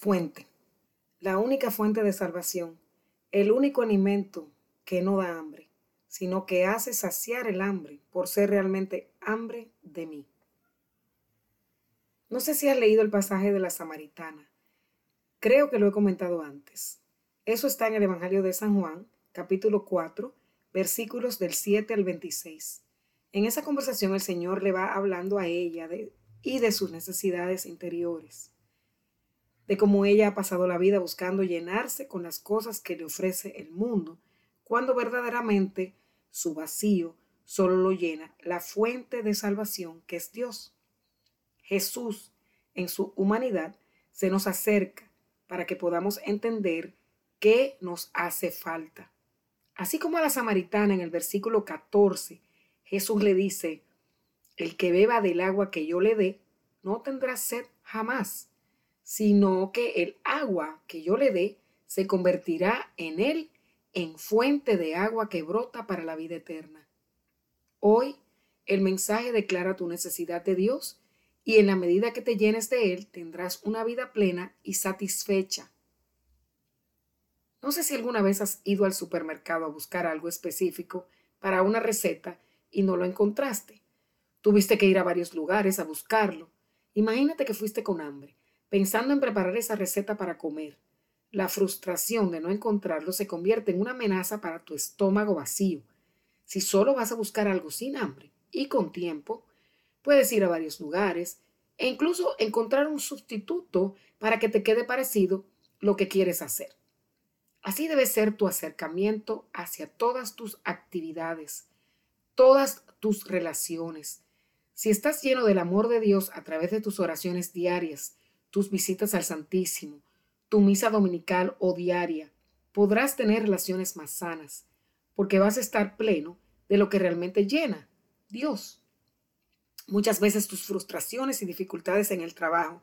Fuente. La única fuente de salvación. El único alimento que no da hambre, sino que hace saciar el hambre por ser realmente hambre de mí. No sé si has leído el pasaje de la Samaritana. Creo que lo he comentado antes. Eso está en el Evangelio de San Juan, capítulo 4, versículos del 7 al 26. En esa conversación el Señor le va hablando a ella y de sus necesidades interiores, de cómo ella ha pasado la vida buscando llenarse con las cosas que le ofrece el mundo, cuando verdaderamente su vacío solo lo llena la fuente de salvación que es Dios. Jesús, en su humanidad, se nos acerca para que podamos entender qué nos hace falta. Así como a la samaritana en el versículo 14, Jesús le dice, el que beba del agua que yo le dé, no tendrá sed jamás, sino que el agua que yo le dé se convertirá en él en fuente de agua que brota para la vida eterna. Hoy el mensaje declara tu necesidad de Dios y en la medida que te llenes de Él tendrás una vida plena y satisfecha. No sé si alguna vez has ido al supermercado a buscar algo específico para una receta y no lo encontraste. Tuviste que ir a varios lugares a buscarlo. Imagínate que fuiste con hambre, pensando en preparar esa receta para comer. La frustración de no encontrarlo se convierte en una amenaza para tu estómago vacío. Si solo vas a buscar algo sin hambre y con tiempo, Puedes ir a varios lugares e incluso encontrar un sustituto para que te quede parecido lo que quieres hacer. Así debe ser tu acercamiento hacia todas tus actividades, todas tus relaciones. Si estás lleno del amor de Dios a través de tus oraciones diarias, tus visitas al Santísimo, tu misa dominical o diaria, podrás tener relaciones más sanas, porque vas a estar pleno de lo que realmente llena, Dios. Muchas veces tus frustraciones y dificultades en el trabajo,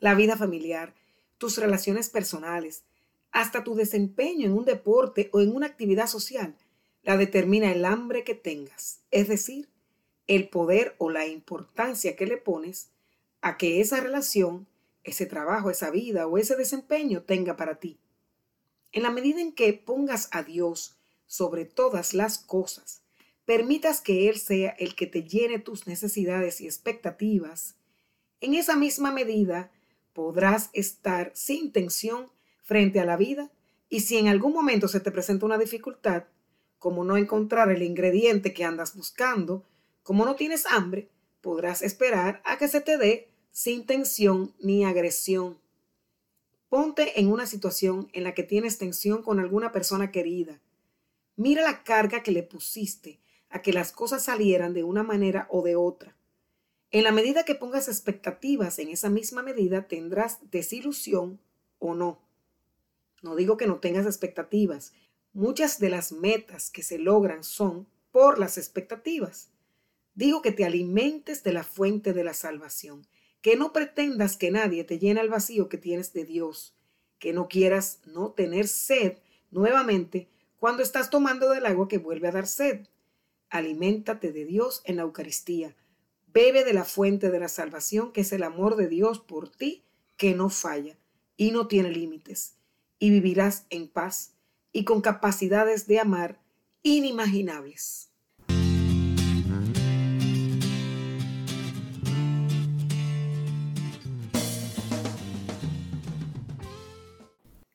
la vida familiar, tus relaciones personales, hasta tu desempeño en un deporte o en una actividad social, la determina el hambre que tengas, es decir, el poder o la importancia que le pones a que esa relación, ese trabajo, esa vida o ese desempeño tenga para ti. En la medida en que pongas a Dios sobre todas las cosas, permitas que Él sea el que te llene tus necesidades y expectativas, en esa misma medida podrás estar sin tensión frente a la vida y si en algún momento se te presenta una dificultad, como no encontrar el ingrediente que andas buscando, como no tienes hambre, podrás esperar a que se te dé sin tensión ni agresión. Ponte en una situación en la que tienes tensión con alguna persona querida. Mira la carga que le pusiste a que las cosas salieran de una manera o de otra. En la medida que pongas expectativas, en esa misma medida tendrás desilusión o no. No digo que no tengas expectativas. Muchas de las metas que se logran son por las expectativas. Digo que te alimentes de la fuente de la salvación, que no pretendas que nadie te llene el vacío que tienes de Dios, que no quieras no tener sed nuevamente cuando estás tomando del agua que vuelve a dar sed. Aliméntate de Dios en la Eucaristía. Bebe de la fuente de la salvación, que es el amor de Dios por ti, que no falla y no tiene límites. Y vivirás en paz y con capacidades de amar inimaginables.